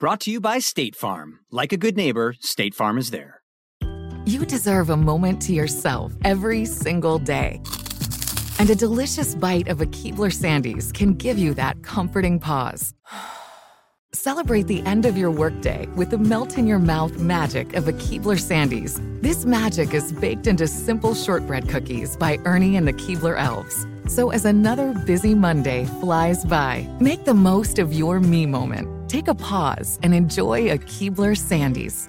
Brought to you by State Farm. Like a good neighbor, State Farm is there. You deserve a moment to yourself every single day. And a delicious bite of a Keebler Sandies can give you that comforting pause. Celebrate the end of your workday with the melt in your mouth magic of a Keebler Sandies. This magic is baked into simple shortbread cookies by Ernie and the Keebler Elves. So as another busy Monday flies by, make the most of your me moment Take a pause and enjoy a Keebler Sandies.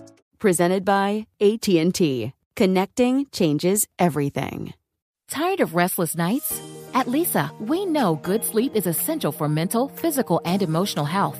presented by AT&T. Connecting changes everything. Tired of restless nights? At Leesa, we know good sleep is essential for mental, physical, and emotional health.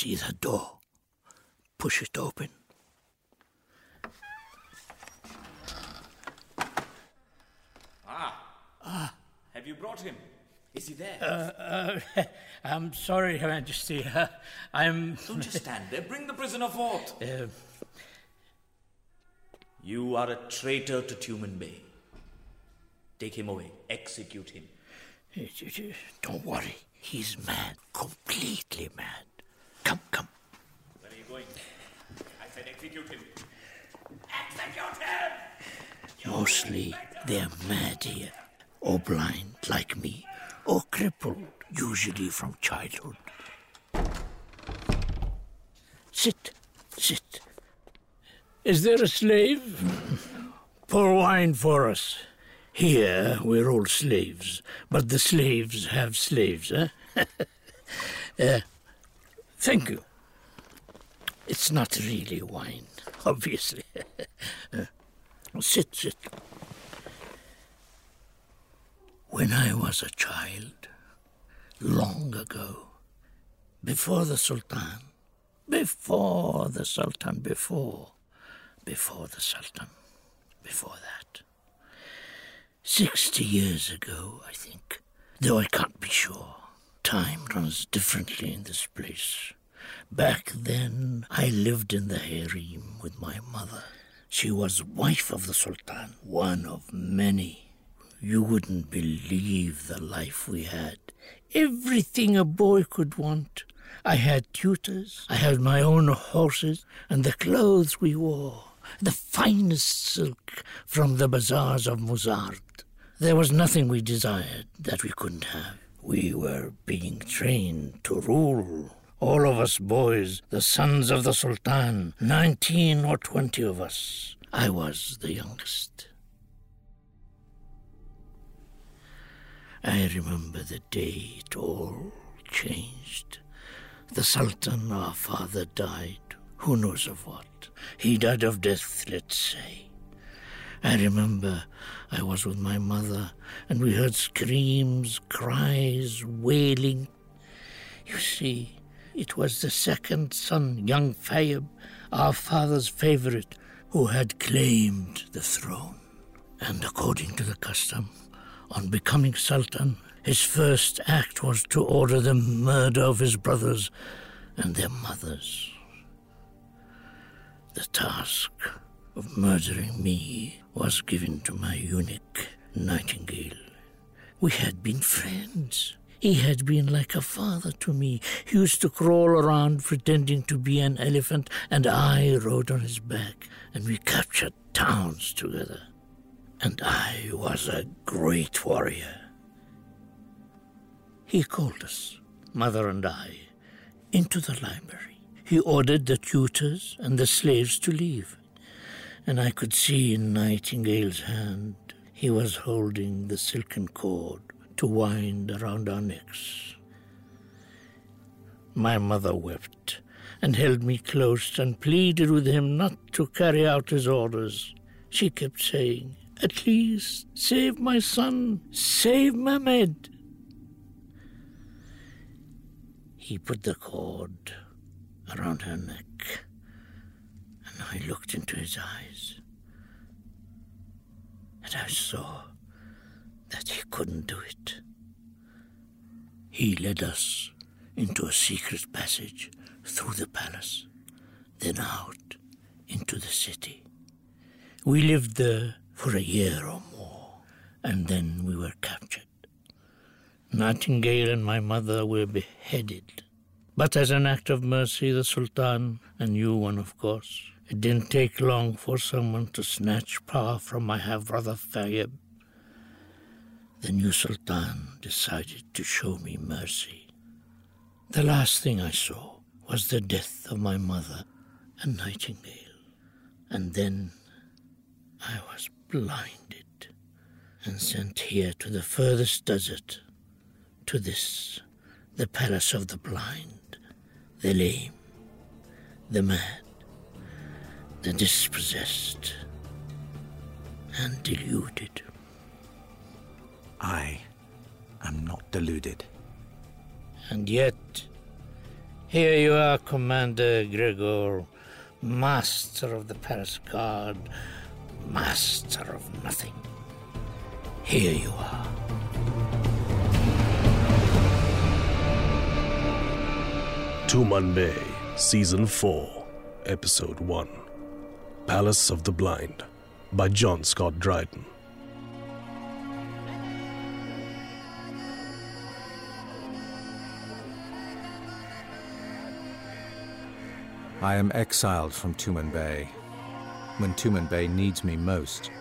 See that door? Push it open. Ah. Ah. Have you brought him? Is he there? Uh, uh, I'm sorry, Her Majesty. Uh, I'm. Don't just stand there. Bring the prisoner forth. Uh, you are a traitor to Tumanbay. Take him away. Execute him. Don't worry. He's mad. Completely mad. Come, come. Where are you going? I said execute him. Execute him! Mostly they're mad here, or blind like me, or crippled, usually from childhood. Sit, sit. Is there a slave? Pour wine for us. Here we're all slaves, but the slaves have slaves, eh? uh, Thank you. It's not really wine, obviously. sit, sit. When I was a child, long ago, before the Sultan, before the Sultan, before, before the Sultan, before that. Sixty years ago, I think, though I can't be sure. Time runs differently in this place. Back then, I lived in the harem with my mother. She was wife of the Sultan, one of many. You wouldn't believe the life we had. Everything a boy could want. I had tutors, I had my own horses, and the clothes we wore, the finest silk from the bazaars of Muzard. There was nothing we desired that we couldn't have. We were being trained to rule. All of us boys, the sons of the Sultan, nineteen or twenty of us. I was the youngest. I remember the day it all changed. The Sultan, our father, died. Who knows of what? He died of death, let's say. I remember I was with my mother, and we heard screams, cries, wailing. You see, it was the second son, young Fayeb, our father's favorite, who had claimed the throne. And according to the custom, on becoming sultan, His first act was to order the murder of his brothers and their mothers. The task of murdering me was given to my eunuch, Nightingale. We had been friends. He had been like a father to me. He used to crawl around pretending to be an elephant, and I rode on his back, and we captured towns together. And I was a great warrior. He called us, mother and I, into the library. He ordered the tutors and the slaves to leave, and I could see in Nightingale's hand he was holding the silken cord to wind around our necks. My mother wept and held me close and pleaded with him not to carry out his orders. She kept saying, At least save my son, save Mehmed. He put the cord around her neck, I looked into his eyes and I saw that he couldn't do it. He led us into a secret passage through the palace, then out into the city. We lived there for a year or more, and then we were captured. Nightingale and my mother were beheaded. But as an act of mercy, the Sultan, a new one of course, it didn't take long for someone to snatch power from my half brother Fayeb. The new Sultan decided to show me mercy. The last thing I saw was the death of my mother and Nightingale, and then I was blinded and sent here to the furthest desert, to this, the palace of the blind, the lame, the mad, the dispossessed and deluded. I am not deluded. And yet, here you are, Commander Gregor, master of the Paris guard, master of nothing. Here you are. Tumanbay, Season 4, Episode 1. Palace of the Blind by John Scott Dryden. I am exiled from Tumanbay when Tumanbay needs me most.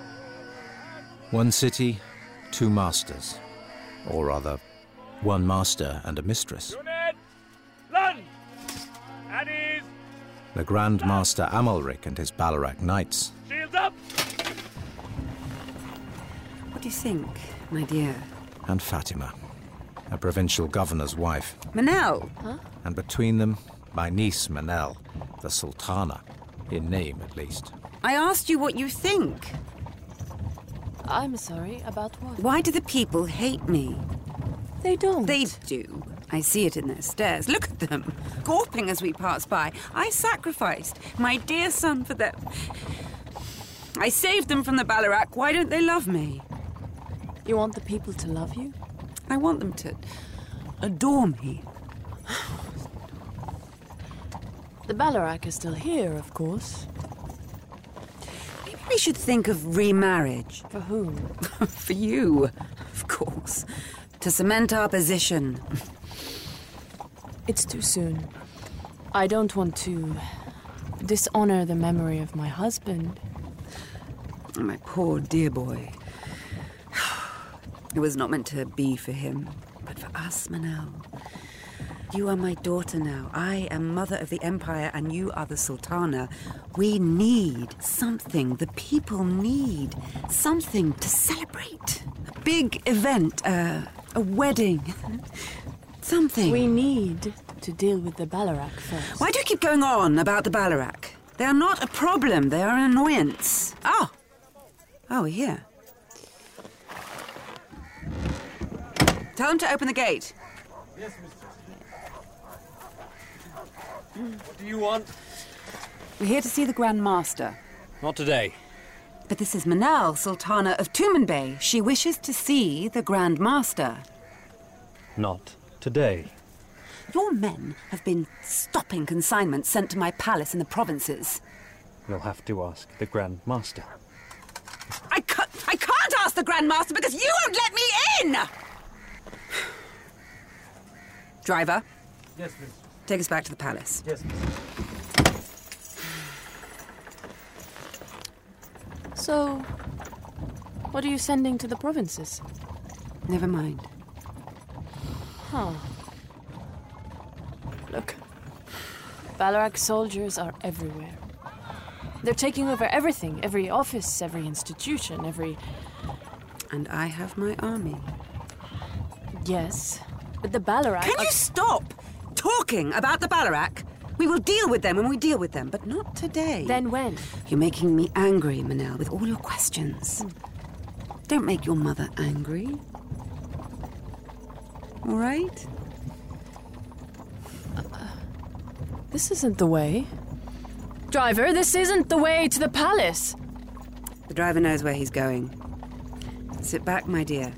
One city, two masters. Or rather, one master and a mistress. The Grand Master Amalric and his Ballarat knights. Shields up! What do you think, my dear? And Fatima, a provincial governor's wife. Manel! Huh? And between them, my niece Manel, the Sultana, in name at least. I asked you what you think. I'm sorry, about what? Why do the people hate me? They don't. They do. I see it in their stares. Look at them, gawping as we pass by. I sacrificed my dear son for them. I saved them from the Ballarat. Why don't they love me? You want the people to love you? I want them to adore me. The Ballarat is still here, of course. Maybe we should think of remarriage. For whom? for you, of course. To cement our position. It's too soon. I don't want to dishonor the memory of my husband. My poor dear boy. It was not meant to be for him, but for us, Manel. You are my daughter now. I am mother of the empire, and you are the sultana. We need something. The people need something to celebrate. A big event, uh, a wedding. Something. We need to deal with the Ballarat first. Why do you keep going on about the Ballarat? They are not a problem, they are an annoyance. Oh! Oh, we're here. Tell them to open the gate. Yes, mistress. What do you want? We're here to see the Grand Master. Not today. But this is Manel, Sultana of Tumanbay. She wishes to see the Grand Master. Not today. Your men have been stopping consignments sent to my palace in the provinces. You'll have to ask the Grand Master. I can't, I can't ask the Grand Master because you won't let me in! Driver, Yes, miss. take us back to the palace. Yes, miss. So, what are you sending to the provinces? Never mind. Huh. Look, Ballarak soldiers are everywhere. They're taking over everything every office, every institution, every. And I have my army. Yes, but the Ballarak. Can you stop talking about the Ballarak? We will deal with them when we deal with them, but not today. Then when? You're making me angry, Manel, with all your questions. Don't make your mother angry. All right? Uh, this isn't the way. Driver, this isn't the way to the palace. The driver knows where he's going. Sit back, my dear.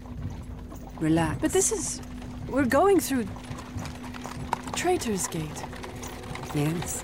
Relax. But this is. We're going through. Traitor's Gate. Yes.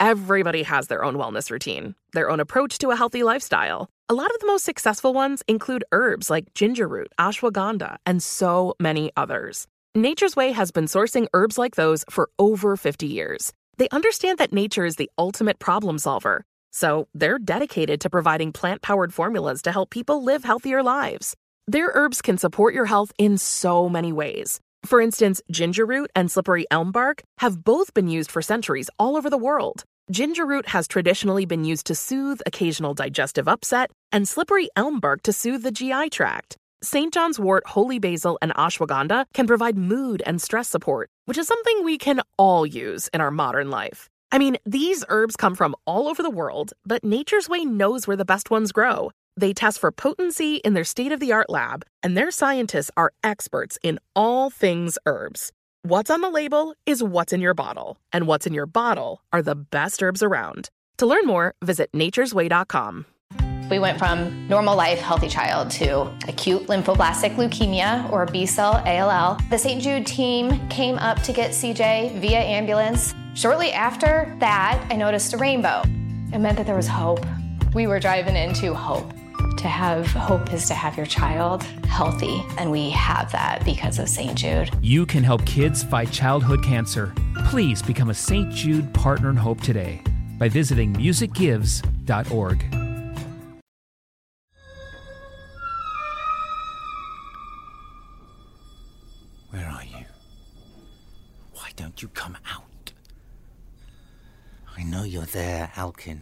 everybody has their own wellness routine, their own approach to a healthy lifestyle. A lot of the most successful ones include herbs like ginger root, ashwagandha, and so many others. Nature's Way has been sourcing herbs like those for over 50 years. They understand that nature is the ultimate problem solver, so they're dedicated to providing plant powered formulas to help people live healthier lives. Their herbs can support your health in so many ways. For instance, ginger root and slippery elm bark have both been used for centuries all over the world. Ginger root has traditionally been used to soothe occasional digestive upset, and slippery elm bark to soothe the GI tract. St. John's wort, holy basil, and ashwagandha can provide mood and stress support, which is something we can all use in our modern life. I mean, these herbs come from all over the world, but Nature's Way knows where the best ones grow. They test for potency in their state of the art lab, and their scientists are experts in all things herbs. What's on the label is what's in your bottle, and what's in your bottle are the best herbs around. To learn more, visit nature'sway.com. We went from normal life, healthy child to acute lymphoblastic leukemia or B cell ALL. The St. Jude team came up to get CJ via ambulance. Shortly after that, I noticed a rainbow. It meant that there was hope. We were driving into hope. To have hope is to have your child healthy, and we have that because of St. Jude. You can help kids fight childhood cancer. Please become a St. Jude Partner in Hope today by visiting musicgives.org. Where are you? Why don't you come out? I know you're there, Alkin.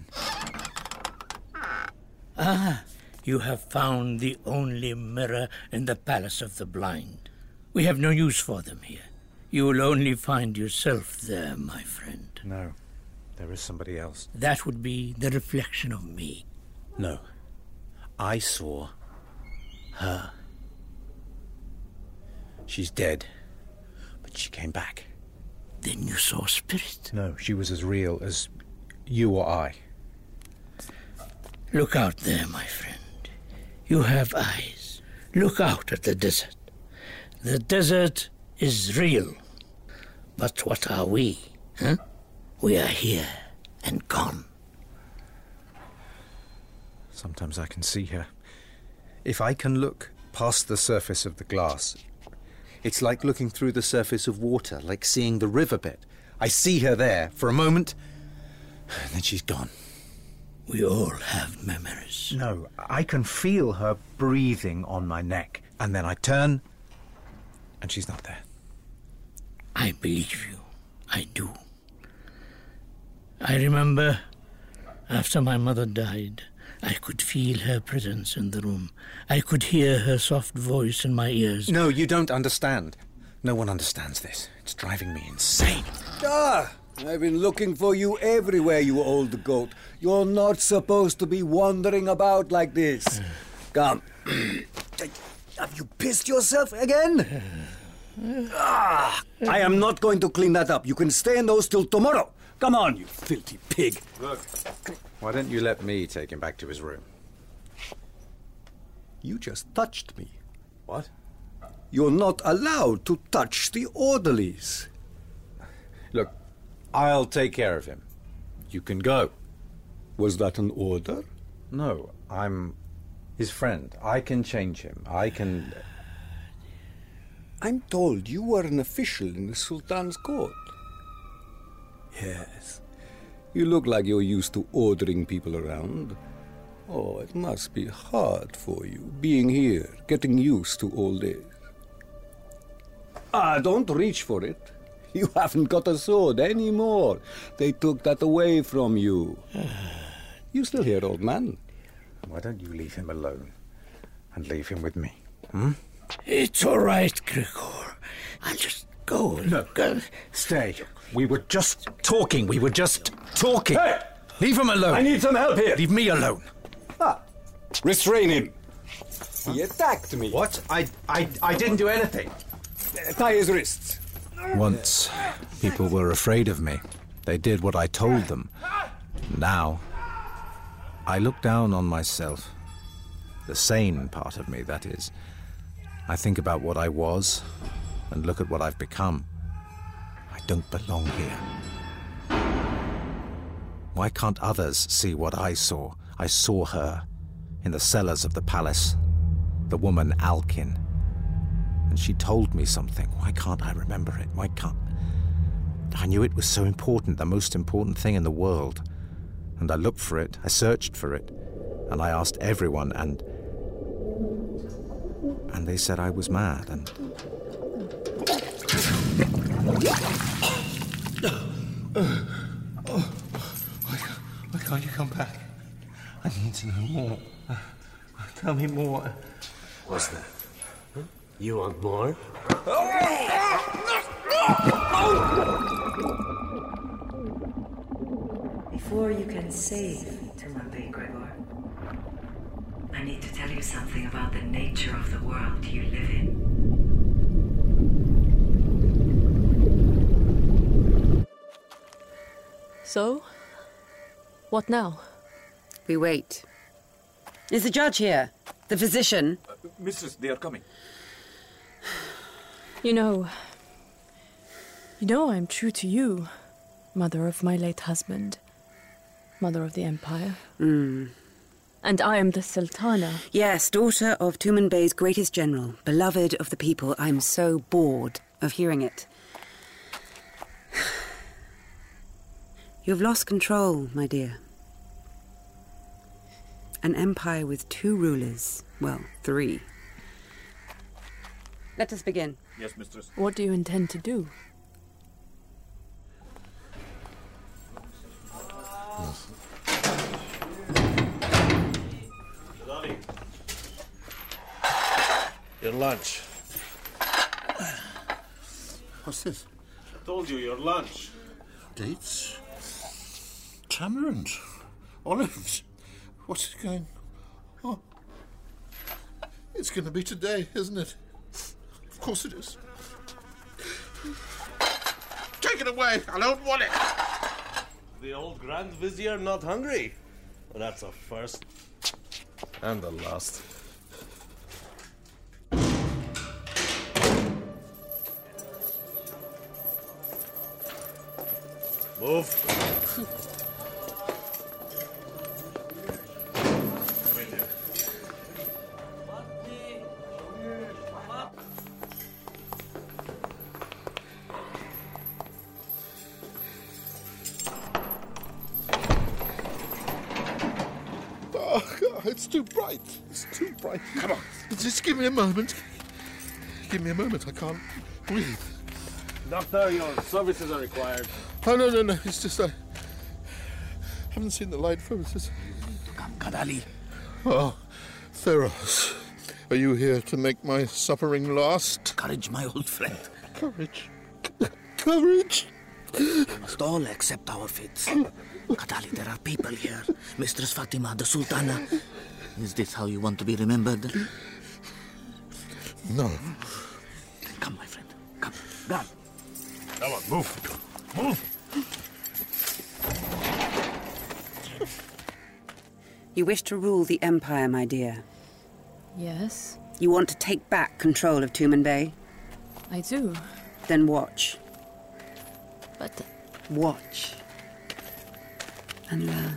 Ah, You have found the only mirror in the Palace of the Blind. We have no use for them here. You will only find yourself there, my friend. No, there is somebody else. That would be the reflection of me. No. I saw her. She's dead. But she came back. Then you saw a spirit? No, she was as real as you or I. Look out there, my friend. You have eyes. Look out at the desert. The desert is real. But what are we? Huh? We are here and gone. Sometimes I can see her. If I can look past the surface of the glass, it's like looking through the surface of water, like seeing the riverbed. I see her there for a moment, and then she's gone. We all have memories. No, I can feel her breathing on my neck, and then I turn, and she's not there. I believe you. I do. I remember after my mother died, I could feel her presence in the room. I could hear her soft voice in my ears. No, you don't understand. No one understands this. It's driving me insane. Ah! I've been looking for you everywhere, you old goat. You're not supposed to be wandering about like this. Come. Have you pissed yourself again? Ah, I am not going to clean that up. You can stay in those till tomorrow. Come on, you filthy pig. Look, why don't you let me take him back to his room? You just touched me. What? You're not allowed to touch the orderlies. Look, I'll take care of him. You can go. Was that an order? No, I'm his friend. I can change him. I can. I'm told you were an official in the Sultan's court. Yes. You look like you're used to ordering people around. Oh, it must be hard for you, being here, getting used to all this. Ah, don't reach for it. You haven't got a sword anymore. They took that away from you. You still here, old man? Why don't you leave him alone and leave him with me? Hmm? It's all right, Gregor. I'll just go. No, go. Stay. We were just talking. We were just talking. Hey! Leave him alone. I need some help here. Leave me alone. Ah, restrain him. He attacked me. What? I, I, I didn't do anything. Uh, tie his wrists. Once, people were afraid of me. They did what I told them. Now, I look down on myself. The sane part of me, that is. I think about what I was and look at what I've become. I don't belong here. Why can't others see what I saw? I saw her in the cellars of the palace, the woman Alkin. And she told me something. Why can't I remember it? Why can't. I knew it was so important, the most important thing in the world. And I looked for it, I searched for it, and I asked everyone, and. And they said I was mad, and. Why can't you come back? I need to know more. Tell me more. What's that? You want more? Before you can save Tumanbay, Gregor, I need to tell you something about the nature of the world you live in. So, what now? We wait. Is the judge here? The physician? Uh, mistress, they are coming. You know. You know I'm true to you, mother of my late husband, mother of the Empire. Hmm. And I am the Sultana. Yes, daughter of Tumanbay's greatest general, beloved of the people. I'm so bored of hearing it. You've lost control, my dear. An empire with two rulers. Well, three. Let us begin. Yes, mistress. What do you intend to do? Your lunch. What's this? I told you, your lunch. Dates? Tamarind? Olives? What's it going... Oh. It's going to be today, isn't it? Of course it is. Take it away! I don't want it! The old Grand Vizier not hungry? Well, that's a first. And the last. Move. too bright. It's too bright. Come on. Just give me a moment. Give me a moment. I can't breathe. Doctor, your services are required. Oh, no, no, no. It's just I haven't seen the light for us. Come, Kadali. Oh, Theros. Are you here to make my suffering last? Courage, my old friend. Courage. Courage. We must all accept our fates. Kadali, there are people here. Mistress Fatima, the Sultana. Is this how you want to be remembered? No. Come, my friend. Come. Run. Come on, move. Move. You wish to rule the Empire, my dear. Yes, You want to take back control of Tumanbay? I do. Then watch. But Watch. And learn.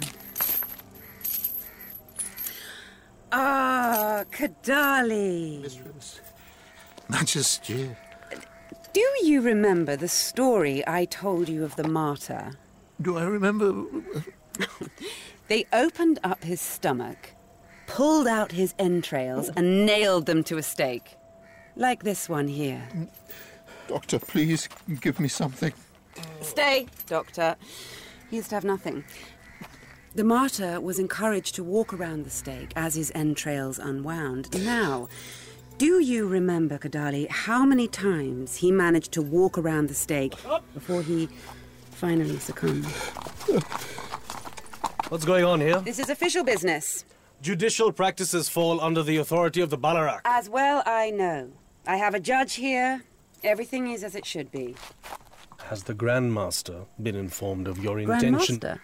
Ah, Kadali. Mistress. Majesty. Do you remember the story I told you of the martyr? Do I remember? They opened up his stomach, pulled out his entrails, and nailed them to a stake. Like this one here. Doctor, please give me something. Stay, Doctor. He used to have nothing. The martyr was encouraged to walk around the stake as his entrails unwound. Now, do you remember, Kadali, how many times he managed to walk around the stake before he finally succumbed? What's going on here? This is official business. Judicial practices fall under the authority of the Balarak. As well I know. I have a judge here. Everything is as it should be. Has the Grand Master been informed of your intention? Grandmaster?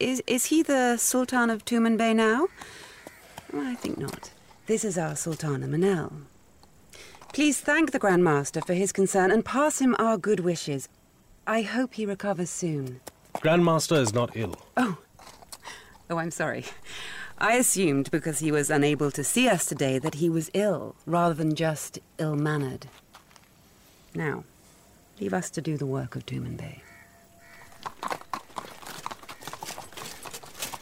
Is, is he the Sultan of Tumanbay now? Well, I think not. This is our Sultana Manel. Please thank the Grand Master for his concern and pass him our good wishes. I hope he recovers soon. Grand Master is not ill. Oh. Oh, I'm sorry. I assumed because he was unable to see us today that he was ill, rather than just ill mannered. Now, leave us to do the work of Tumanbay.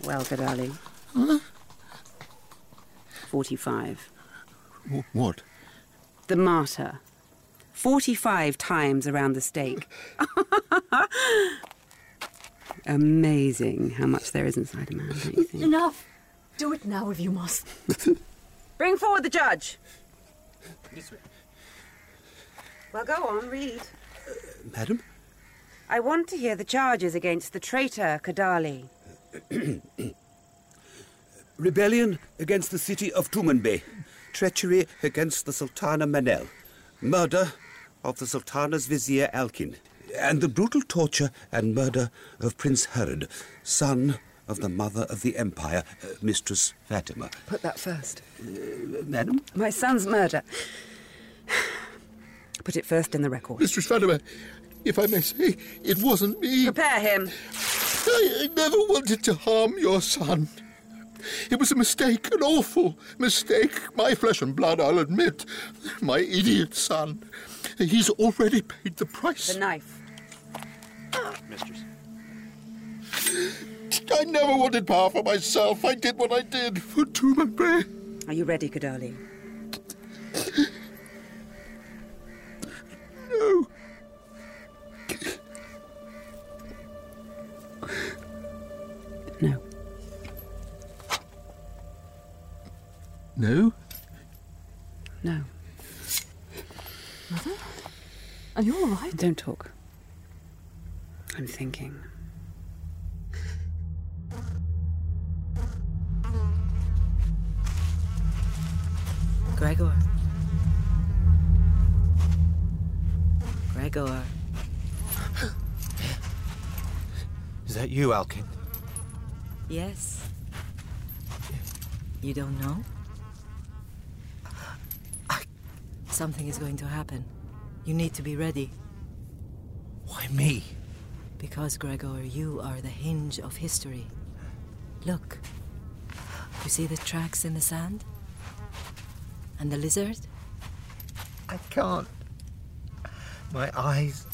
Well, Kadali. Huh? 45. Wh- What? The martyr. 45 times around the stake. Amazing how much there is inside a man, don't you think? Enough! Do it now if you must. Bring forward the judge. Well, go on, read. Uh, madam? I want to hear the charges against the traitor, Kadali. Rebellion against the city of Tumanbay. Treachery against the Sultana Manel. Murder of the Sultana's vizier Alkin. And the brutal torture and murder of Prince Herod, son of the mother of the empire, uh, Mistress Fatima. Put that first. Uh, madam? My son's murder. Put it first in the record. Mistress Fatima, if I may say, it wasn't me. Prepare him. I, I never wanted to harm your son. It was a mistake, an awful mistake. My flesh and blood, I'll admit. My idiot son. He's already paid the price. The knife. Mistress. I never wanted power for myself. I did what I did for Tumanbay. Are you ready, Kadali? No? No. Mother? Are you all right? Don't talk. I'm thinking. Gregor. Gregor. Is that you, Alkin? Yes. You don't know? Something is going to happen. You need to be ready. Why me? Because, Gregor, you are the hinge of history. Look. You see the tracks in the sand? And the lizard? I can't. My eyes.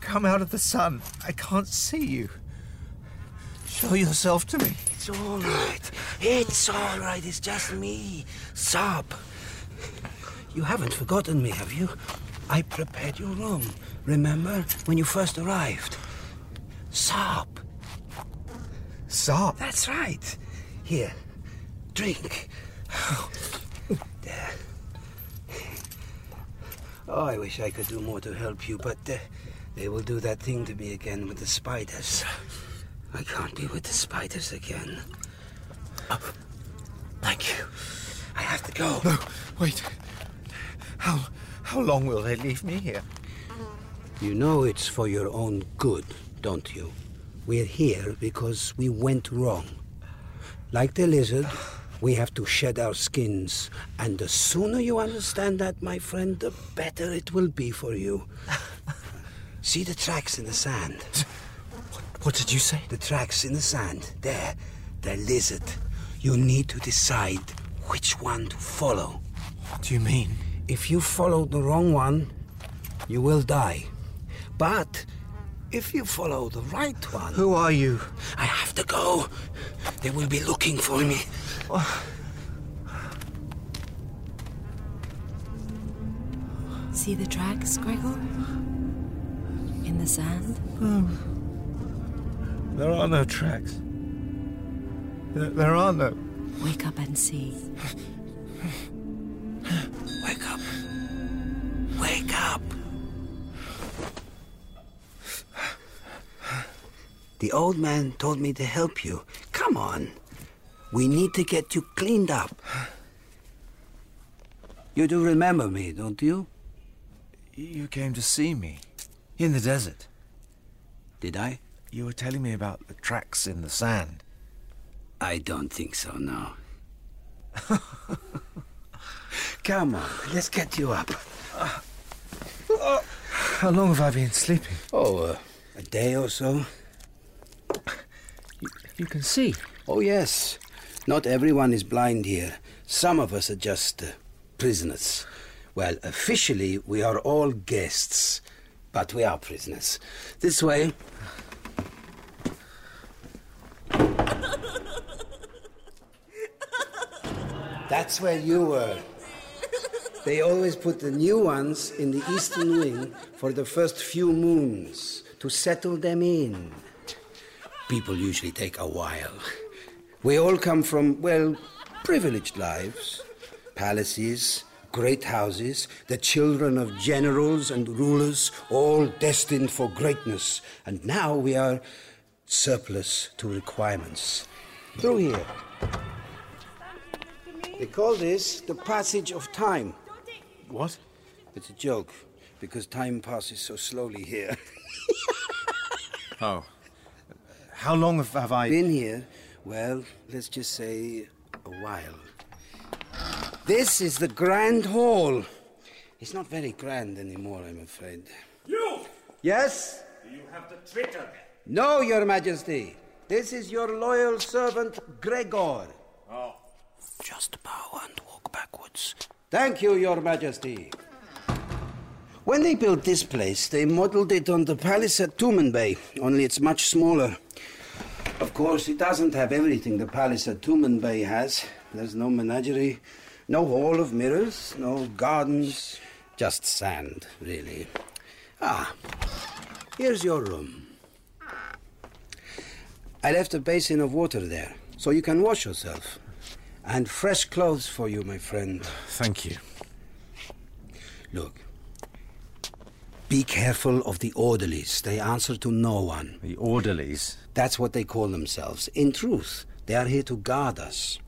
Come out of the sun. I can't see you. Show yourself to me. It's all right. It's all right. It's just me. Sob. You haven't forgotten me, have you? I prepared your room. Remember when you first arrived? Sob. Sob? That's right. Here, drink. there. Oh, I wish I could do more to help you, but uh, they will do that thing to me again with the spiders. I can't be with the spiders again. Oh, thank you. I have to go. No, wait. How how long will they leave me here? You know it's for your own good, don't you? We're here because we went wrong. Like the lizard, we have to shed our skins. And the sooner you understand that, my friend, the better it will be for you. See the tracks in the sand? What did you say? The tracks in the sand. There. The lizard. You need to decide which one to follow. What do you mean? If you follow the wrong one, you will die. But if you follow the right one. Who are you? I have to go. They will be looking for me. See the tracks, Gregor? In the sand? Um, there are no tracks. There, there are no. Wake up and see. The old man told me to help you. Come on. We need to get you cleaned up. You do remember me, don't you? You came to see me in the desert. Did I? You were telling me about the tracks in the sand. I don't think so, no. Come on, let's get you up. How long have I been sleeping? Oh, uh, a day or so. You, can see. Oh, yes. Not everyone is blind here. Some of us are just uh, prisoners. Well, officially, we are all guests, but we are prisoners. This way. That's where you were. They always put the new ones in the eastern wing for the first few moons to settle them in. People usually take a while. We all come from, well, privileged lives palaces, great houses, the children of generals and rulers, all destined for greatness. And now we are surplus to requirements. Through here. They call this the passage of time. What? It's a joke, because time passes so slowly here. Oh. How long have, have I. Been here, well, let's just say a while. This is the Grand Hall. It's not very grand anymore, I'm afraid. You! Yes? Do you have the traitor? No, Your Majesty. This is your loyal servant, Gregor. Oh. Just bow and walk backwards. Thank you, Your Majesty. When they built this place, they modeled it on the palace at Tumanbay, only it's much smaller. Of course, it doesn't have everything the palace at Tumanbay has. There's no menagerie, no hall of mirrors, no gardens, just sand, really. Ah, here's your room. I left a basin of water there, so you can wash yourself. And fresh clothes for you, my friend. Thank you. Look, Be careful of the orderlies. They answer to no one. The orderlies? That's what they call themselves. In truth, they are here to guard us.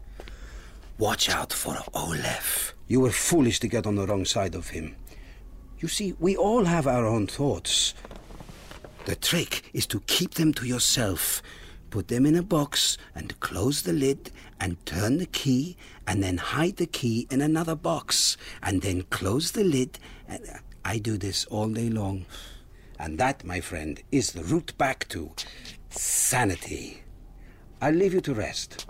Watch out for Olaf. You were foolish to get on the wrong side of him. You see, we all have our own thoughts. The trick is to keep them to yourself. Put them in a box and close the lid and turn the key and then hide the key in another box and then close the lid. And I do this all day long. And that, my friend, is the route back to sanity. I'll leave you to rest.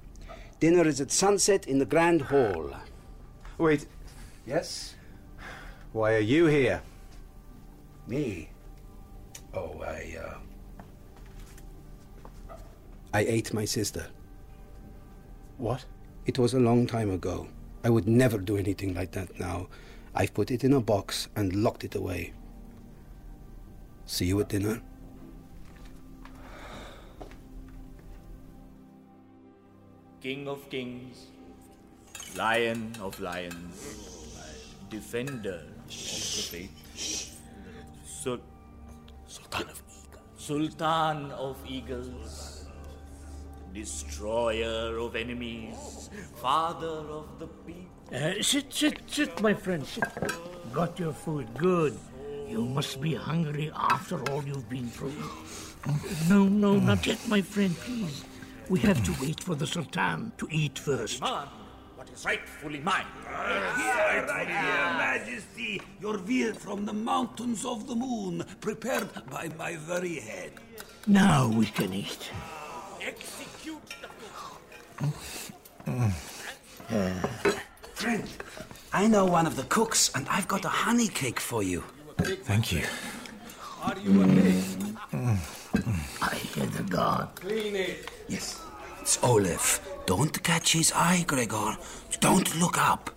Dinner is at sunset in the Grand Hall. Wait. Yes? Why are you here? Me? Oh, I, uh. I ate my sister. What? It was a long time ago. I would never do anything like that now. I've put it in a box and locked it away. See you at dinner. King of kings, Lion of lions, Defender of the faith, Sul- Sultan of Sultan of eagles, Destroyer of enemies, Father of the people. Uh, sit, sit, sit, my friend. Sit. Got your food. Good. You must be hungry after all you've been through. No, no, not yet, my friend, please. We have to wait for the Sultan to eat first. Demand what is rightfully mine. Here, right here, Majesty, your veal from the mountains of the moon, prepared by my very head. Now we can eat. Execute Friend, I know one of the cooks, and I've got a honey cake for you. Thank you. Are you a pig? I hear the guard. Clean it. Yes. It's Olaf. Don't catch his eye, Gregor. Don't look up.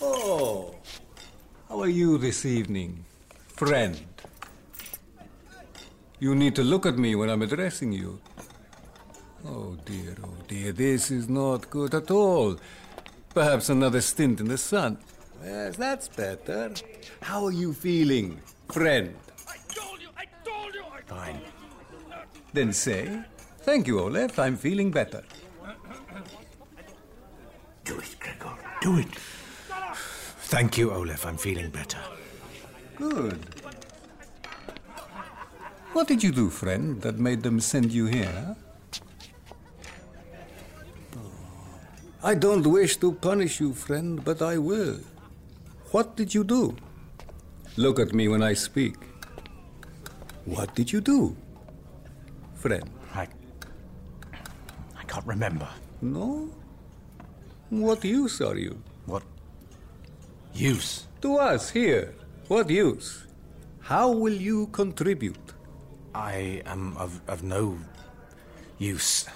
Oh, how are you this evening, friend? You need to look at me when I'm addressing you. Oh dear, oh dear, this is not good at all. Perhaps another stint in the sun. Yes, that's better. How are you feeling, friend? I told you, I told you, I Fine. Told you. Then say, Thank you, Olaf, I'm feeling better. Do it, Gregor. Do it. Thank you, Olaf. I'm feeling better. Good. What did you do, friend, that made them send you here? I don't wish to punish you, friend, but I will. What did you do? Look at me when I speak. What did you do, friend? I. I can't remember. No? What use are you? What use? To us here. What use? How will you contribute? I am of, of no use.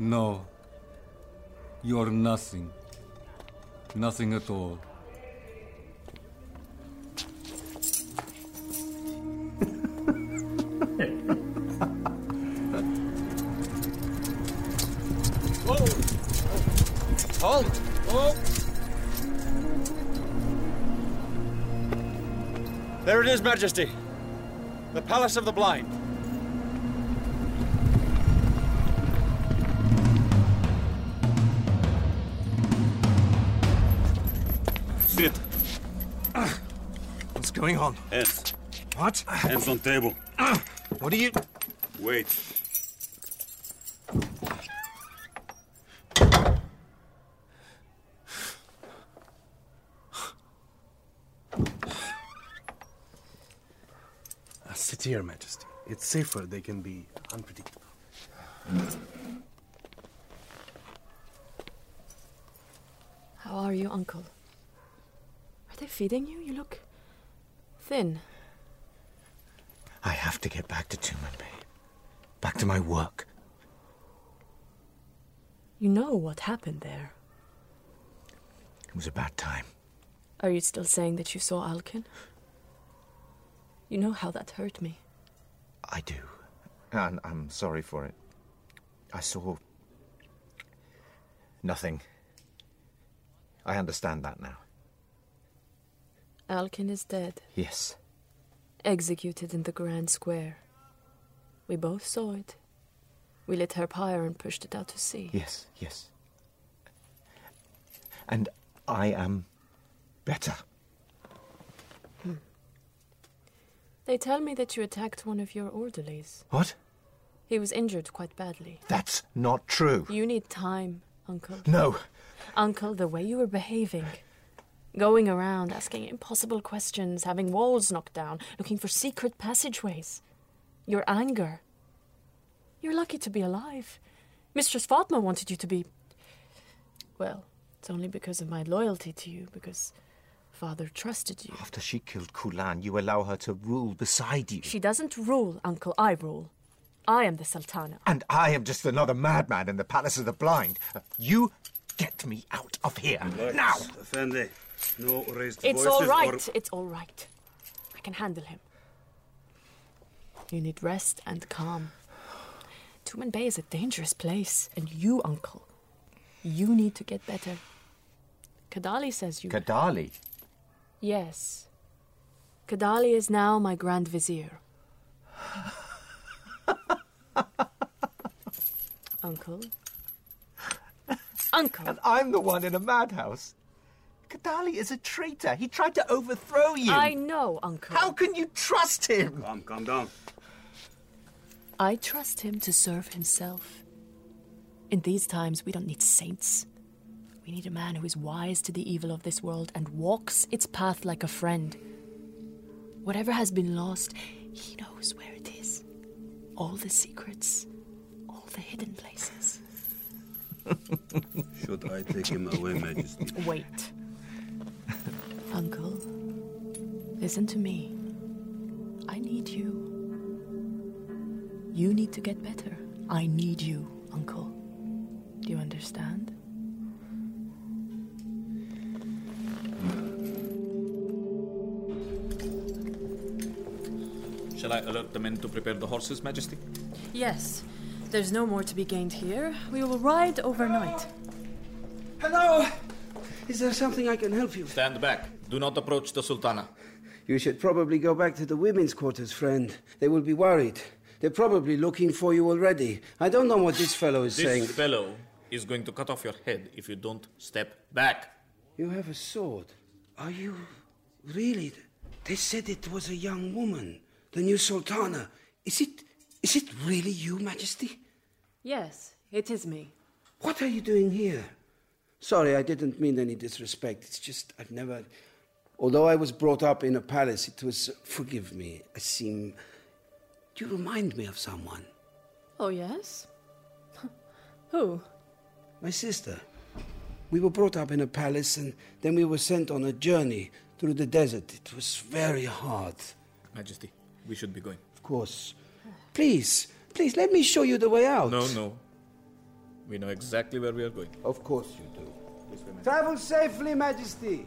No. You're nothing. Nothing at all. Oh! There it is, Majesty. The Palace of the Blind. Going on? Hands. What? Hands on table. What are you. Wait. Uh, sit here, Majesty. It's safer. They can be unpredictable. How are you, Uncle? Are they feeding you? You look thin. I have to get back to Tumanbay. Back to my work. You know what happened there. It was a bad time. Are you still saying that you saw Alkin? You know how that hurt me. I do. And I'm sorry for it. I saw. nothing. I understand that now. Alkin is dead. Yes. Executed in the Grand Square. We both saw it. We lit her pyre and pushed it out to sea. Yes, yes. And I am better. Hmm. They tell me that you attacked one of your orderlies. What? He was injured quite badly. That's not true. You need time, Uncle. No. Uncle, the way you were behaving. Going around asking impossible questions, having walls knocked down, looking for secret passageways. Your anger. You're lucky to be alive. Mistress Fatima wanted you to be. Well, it's only because of my loyalty to you, because Father trusted you. After she killed Kulan, you allow her to rule beside you. She doesn't rule, Uncle. I rule. I am the Sultana. And I am just another madman in the Palace of the Blind. You get me out of here. Now! Effendi, no raised It's voices all right. or- It's all right. I can handle him. You need rest and calm. Tumanbay is a dangerous place, and you, Uncle, you need to get better. Kadali says you. Kadali? yes. Kadali is now my Grand Vizier. Uncle. Uncle. And I'm the one in a madhouse. Kadali is a traitor. He tried to overthrow you. I know, Uncle. How can you trust him? Calm, calm down. I trust him to serve himself. In these times, we don't need saints. We need a man who is wise to the evil of this world and walks its path like a friend. Whatever has been lost, he knows where it is. All the secrets, all the hidden places. Should I take him away, Majesty? Wait. Uncle, listen to me. I need you. You need to get better. I need you, Uncle. Do you understand? Shall I alert the men to prepare the horses, Majesty? Yes. There's no more to be gained here. We will ride overnight. Hello! Is there something I can help you with? Stand back. Do not approach the Sultana. You should probably go back to the women's quarters, friend. They will be worried. They're probably looking for you already. I don't know what this fellow is This saying. This fellow is going to cut off your head if you don't step back. You have a sword. Are you really? They said it was a young woman, the new sultana. Is it? Is it really you, Majesty? Yes, it is me. What are you doing here? Sorry, I didn't mean any disrespect. It's just I've never. Although I was brought up in a palace, it was. Forgive me. I seem. You remind me of someone. Oh, yes? Who? My sister. We were brought up in a palace and then we were sent on a journey through the desert. It was very hard. Majesty, we should be going. Of course. Please, please, let me show you the way out. No, no. We know exactly where we are going. Of course you do. Travel safely, Majesty.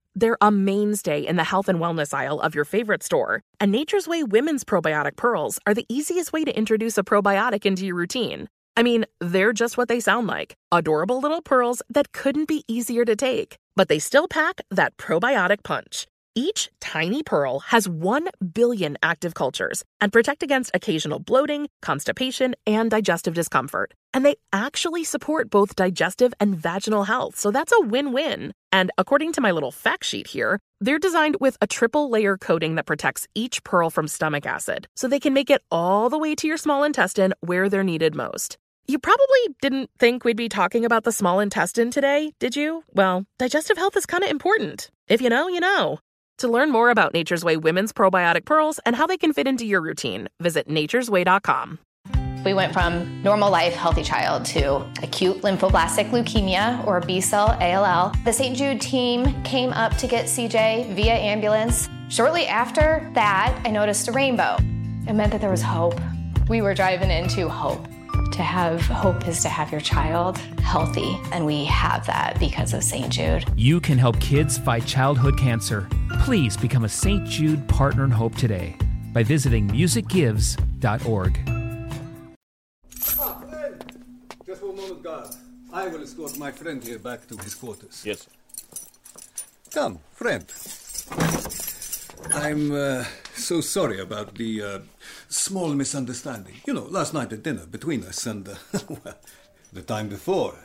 They're a mainstay in the health and wellness aisle of your favorite store. And Nature's Way Women's Probiotic Pearls are the easiest way to introduce a probiotic into your routine. I mean, they're just what they sound like adorable little pearls that couldn't be easier to take, but they still pack that probiotic punch. Each tiny pearl has 1 billion active cultures and protect against occasional bloating, constipation, and digestive discomfort. And they actually support both digestive and vaginal health, so that's a win win. And according to my little fact sheet here, they're designed with a triple layer coating that protects each pearl from stomach acid, so they can make it all the way to your small intestine where they're needed most. You probably didn't think we'd be talking about the small intestine today, did you? Well, digestive health is kind of important. If you know, you know. To learn more about Nature's Way women's probiotic pearls and how they can fit into your routine, visit nature'sway.com. We went from normal life, healthy child to acute lymphoblastic leukemia or B cell ALL. The St. Jude team came up to get CJ via ambulance. Shortly after that, I noticed a rainbow. It meant that there was hope. We were driving into hope. To have hope is to have your child healthy, and we have that because of St. Jude. You can help kids fight childhood cancer. Please become a St. Jude Partner in Hope today by visiting musicgives.org. Ah, friend! Just one moment, guard. I will escort my friend here back to his quarters. Yes. Come, friend. I'm uh, so sorry about the uh, small misunderstanding. You know, last night at dinner between us and, uh, the time before.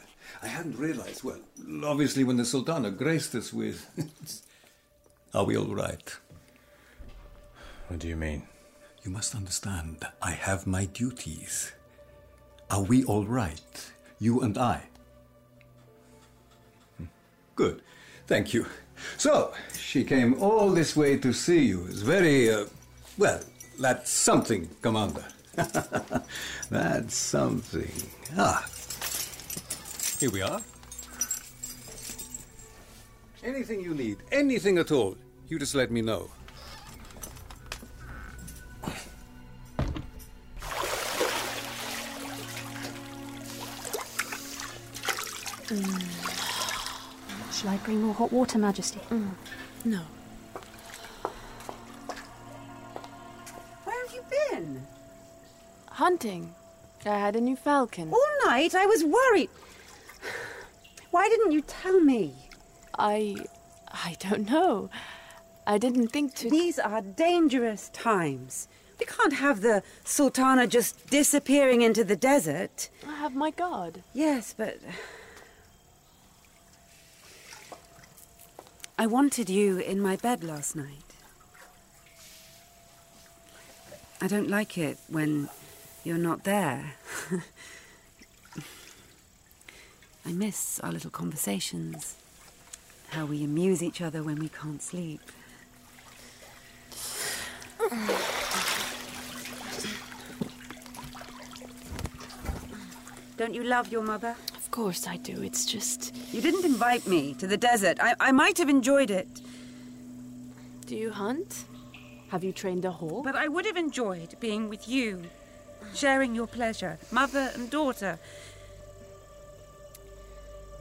I hadn't realized, well, obviously when the Sultana graced us with. Are we all right? What do you mean? You must understand, I have my duties. Are we all right? You and I? Hmm. Good. Thank you. So, she came all this way to see you. It's very, uh, well, that's something, Commander. that's something. Ah. Here we are. Anything you need, anything at all, you just let me know. Shall I bring more hot water, Majesty? Mm. No. Where have you been? Hunting. I had a new falcon. All night I was worried. Why didn't you tell me? I. I don't know. I didn't think to. These are dangerous times. We can't have the Sultana just disappearing into the desert. I have my guard. Yes, but. I wanted you in my bed last night. I don't like it when you're not there. I miss our little conversations, how we amuse each other when we can't sleep. Don't you love your mother? Of course I do. It's just. You didn't invite me to the desert. I, I might have enjoyed it. Do you hunt? Have you trained a hawk? But I would have enjoyed being with you, sharing your pleasure, mother and daughter.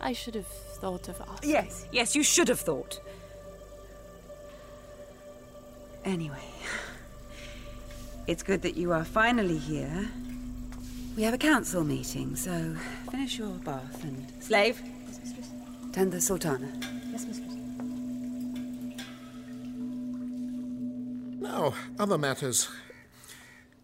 I should have thought of asking. Yes, yes, you should have thought. Anyway, it's good that you are finally here. We have a council meeting, so finish your bath and. Slave? Tend the Sultana. Yes, mistress. Now, other matters.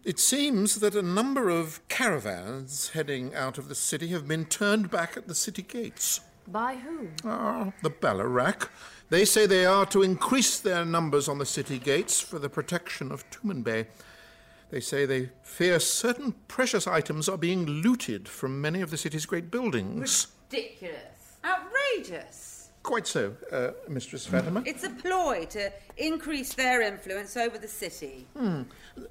It seems that a number of caravans heading out of the city have been turned back at the city gates. By whom? Ah, the Balarak. They say they are to increase their numbers on the city gates for the protection of Tumen They say they fear certain precious items are being looted from many of the city's great buildings. Ridiculous. Outrageous. Quite so, uh, Mistress Fatima. It's a ploy to increase their influence over the city. Hmm.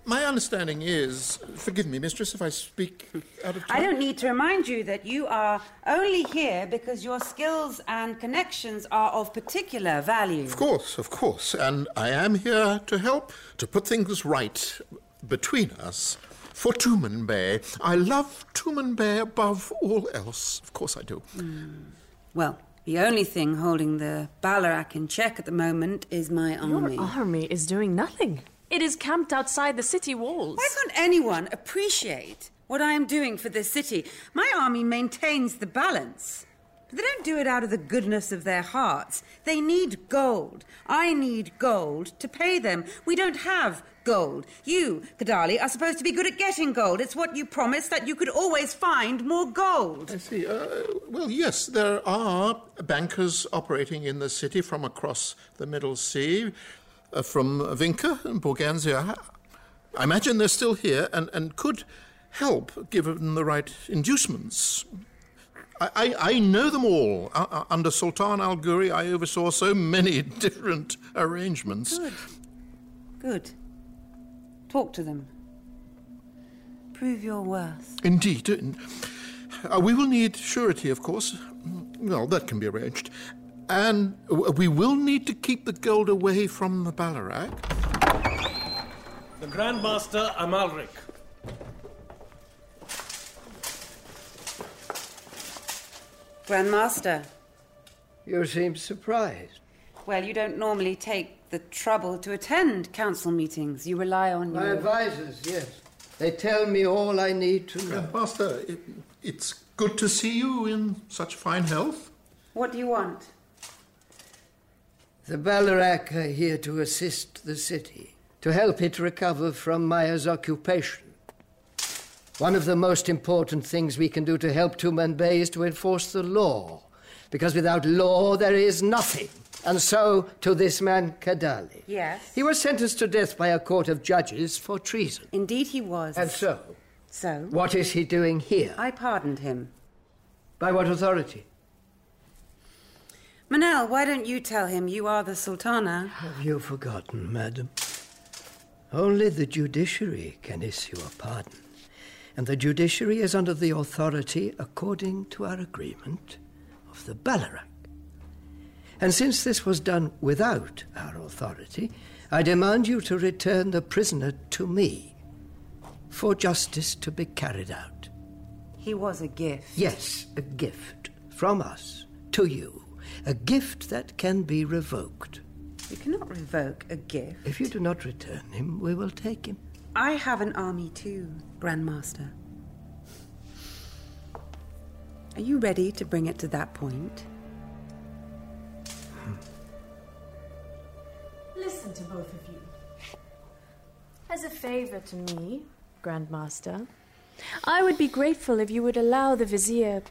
My understanding is, forgive me, Mistress, if I speak out of turn. I don't need to remind you that you are only here because your skills and connections are of particular value. Of course, of course. And I am here to help, to put things right between us. For Tumanbay. I love Tumanbay above all else. Of course I do. Hmm. Well, the only thing holding the Ballarak in check at the moment is my army. Your army is doing nothing. It is camped outside the city walls. Why can't anyone appreciate what I am doing for this city? My army maintains the balance. They don't do it out of the goodness of their hearts. They need gold. I need gold to pay them. We don't have gold. You, Kadali, are supposed to be good at getting gold. It's what you promised that you could always find more gold. I see. Uh, well, yes, there are bankers operating in the city from across the Middle Sea, uh, from Vinca and Borganzia. I imagine they're still here and, and could help given the right inducements. I, I, I know them all. Uh, uh, under Sultan Al Ghuri, I oversaw so many different arrangements. Good. Good. Talk to them. Prove your worth. Indeed. Uh, we will need surety, of course. Well, that can be arranged. And we will need to keep the gold away from the Ballarak. The Grandmaster Amalric. Grandmaster. You seem surprised. Well, you don't normally take the trouble to attend council meetings. You rely on My your advisors, yes. They tell me all I need to know. Master, it, it's good to see you in such fine health. What do you want? The Ballarak are here to assist the city, to help it recover from Maya's occupation. One of the most important things we can do to help Tumanbay is to enforce the law, because without law there is nothing. And so to this man, Kadali. Yes. He was sentenced to death by a court of judges for treason. Indeed, he was. And so? So? What is he doing here? I pardoned him. By what authority? Manel, why don't you tell him you are the Sultana? Have you forgotten, madam? Only the judiciary can issue a pardon. And the judiciary is under the authority, according to our agreement, of the Ballarak. And since this was done without our authority, I demand you to return the prisoner to me for justice to be carried out. He was a gift. Yes, a gift from us to you. A gift that can be revoked. You cannot revoke a gift. If you do not return him, we will take him. I have an army too, Grandmaster. Are you ready to bring it to that point? Listen to both of you. As a favor to me, Grandmaster, I would be grateful if you would allow the Vizier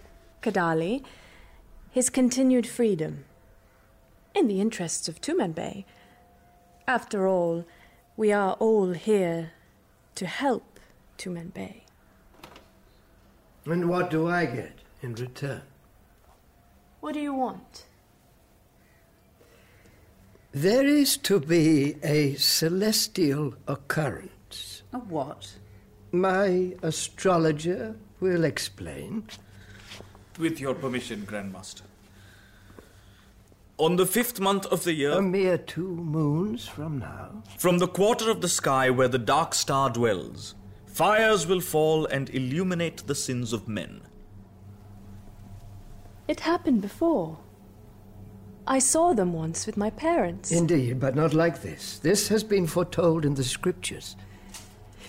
Kadali his continued freedom. In the interests of Tumanbay. After all, we are all here to help Tumanbay. And what do I get in return? What do you want? There is to be a celestial occurrence. A what? My astrologer will explain. With your permission, Grandmaster. On the fifth month of the year. A mere two moons from now. From the quarter of the sky where the dark star dwells, fires will fall and illuminate the sins of men. It happened before. I saw them once with my parents. Indeed, but not like this. This has been foretold in the scriptures.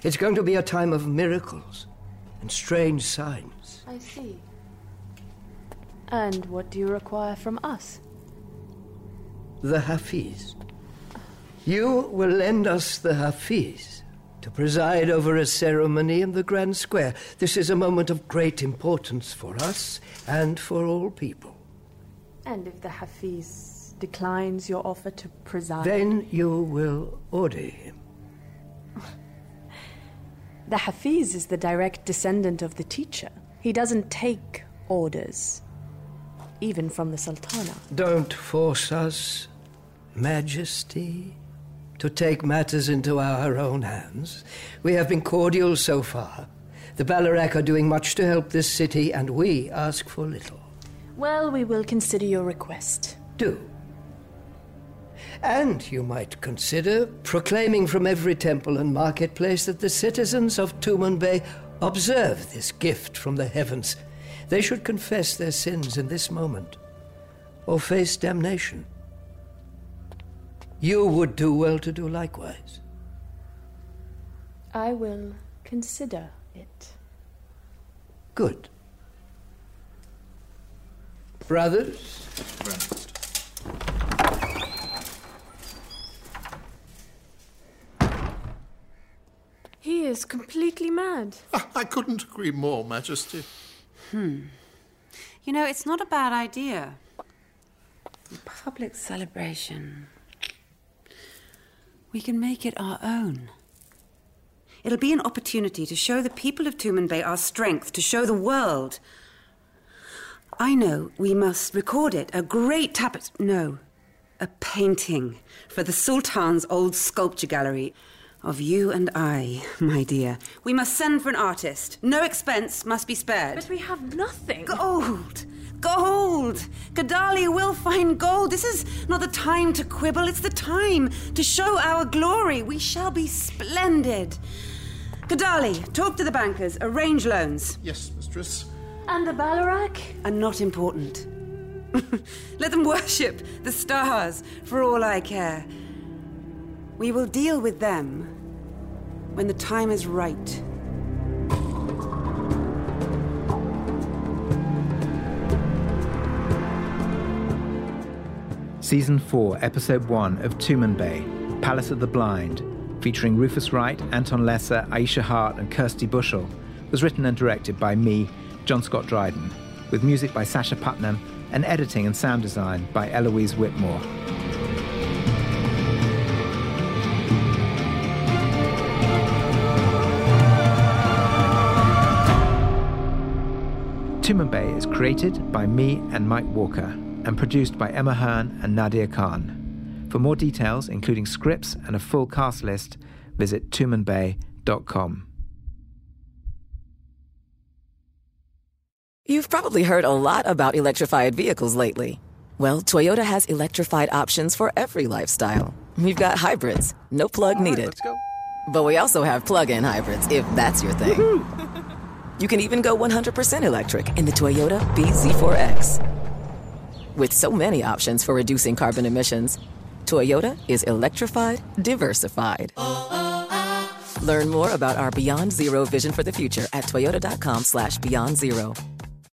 It's going to be a time of miracles and strange signs. I see. And what do you require from us? The Hafiz. You will lend us the Hafiz to preside over a ceremony in the Grand Square. This is a moment of great importance for us and for all people. And if the Hafiz declines your offer to preside. Then you will order him. The Hafiz is the direct descendant of the teacher. He doesn't take orders. even from the Sultana. Don't force us, Majesty, to take matters into our own hands. We have been cordial so far. The Balarak are doing much to help this city, and we ask for little. Well, we will consider your request. Do. And you might consider proclaiming from every temple and marketplace that the citizens of Tumanbay observe this gift from the heavens. They should confess their sins in this moment, or face damnation. You would do well to do likewise. I will consider it. Good. Brothers? He is completely mad. I couldn't agree more, Majesty. Hmm. You know, it's not a bad idea. Public celebration. We can make it our own. It'll be an opportunity to show the people of Tumen our strength, to show the world. I know we must record it. A great tapestry. No, a painting for the Sultan's old sculpture gallery of you and I, my dear. We must send for an artist. No expense must be spared. But we have nothing. Gold! Gold! Kadali will find gold. This is not the time to quibble, it's the time to show our glory. We shall be splendid. Kadali, talk to the bankers, arrange loans. Yes, mistress. And the Balarak? Are not important. Let them worship the stars for all I care. We will deal with them when the time is right. Season 4, Episode 1 of Tumanbay, Palace of the Blind, featuring Rufus Wright, Anton Lesser, Aiysha Hart, and Kirsty Bushell, was written and directed by me, John Scott Dryden, with music by Sasha Putnam and editing and sound design by Eloise Whitmore. Tumanbay is created by me and Mike Walker and produced by Emma Hearn and Nadia Khan. For more details, including scripts and a full cast list, visit tumanbay.com. You've probably heard a lot about electrified vehicles lately. Well, Toyota has electrified options for every lifestyle. We've got hybrids, no plug needed. But we also have plug in hybrids, if that's your thing. You can even go 100% electric in the Toyota BZ4X. With so many options for reducing carbon emissions, Toyota is electrified, diversified. Learn more about our Beyond Zero vision for the future at toyota.com slash beyond zero.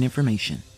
important information.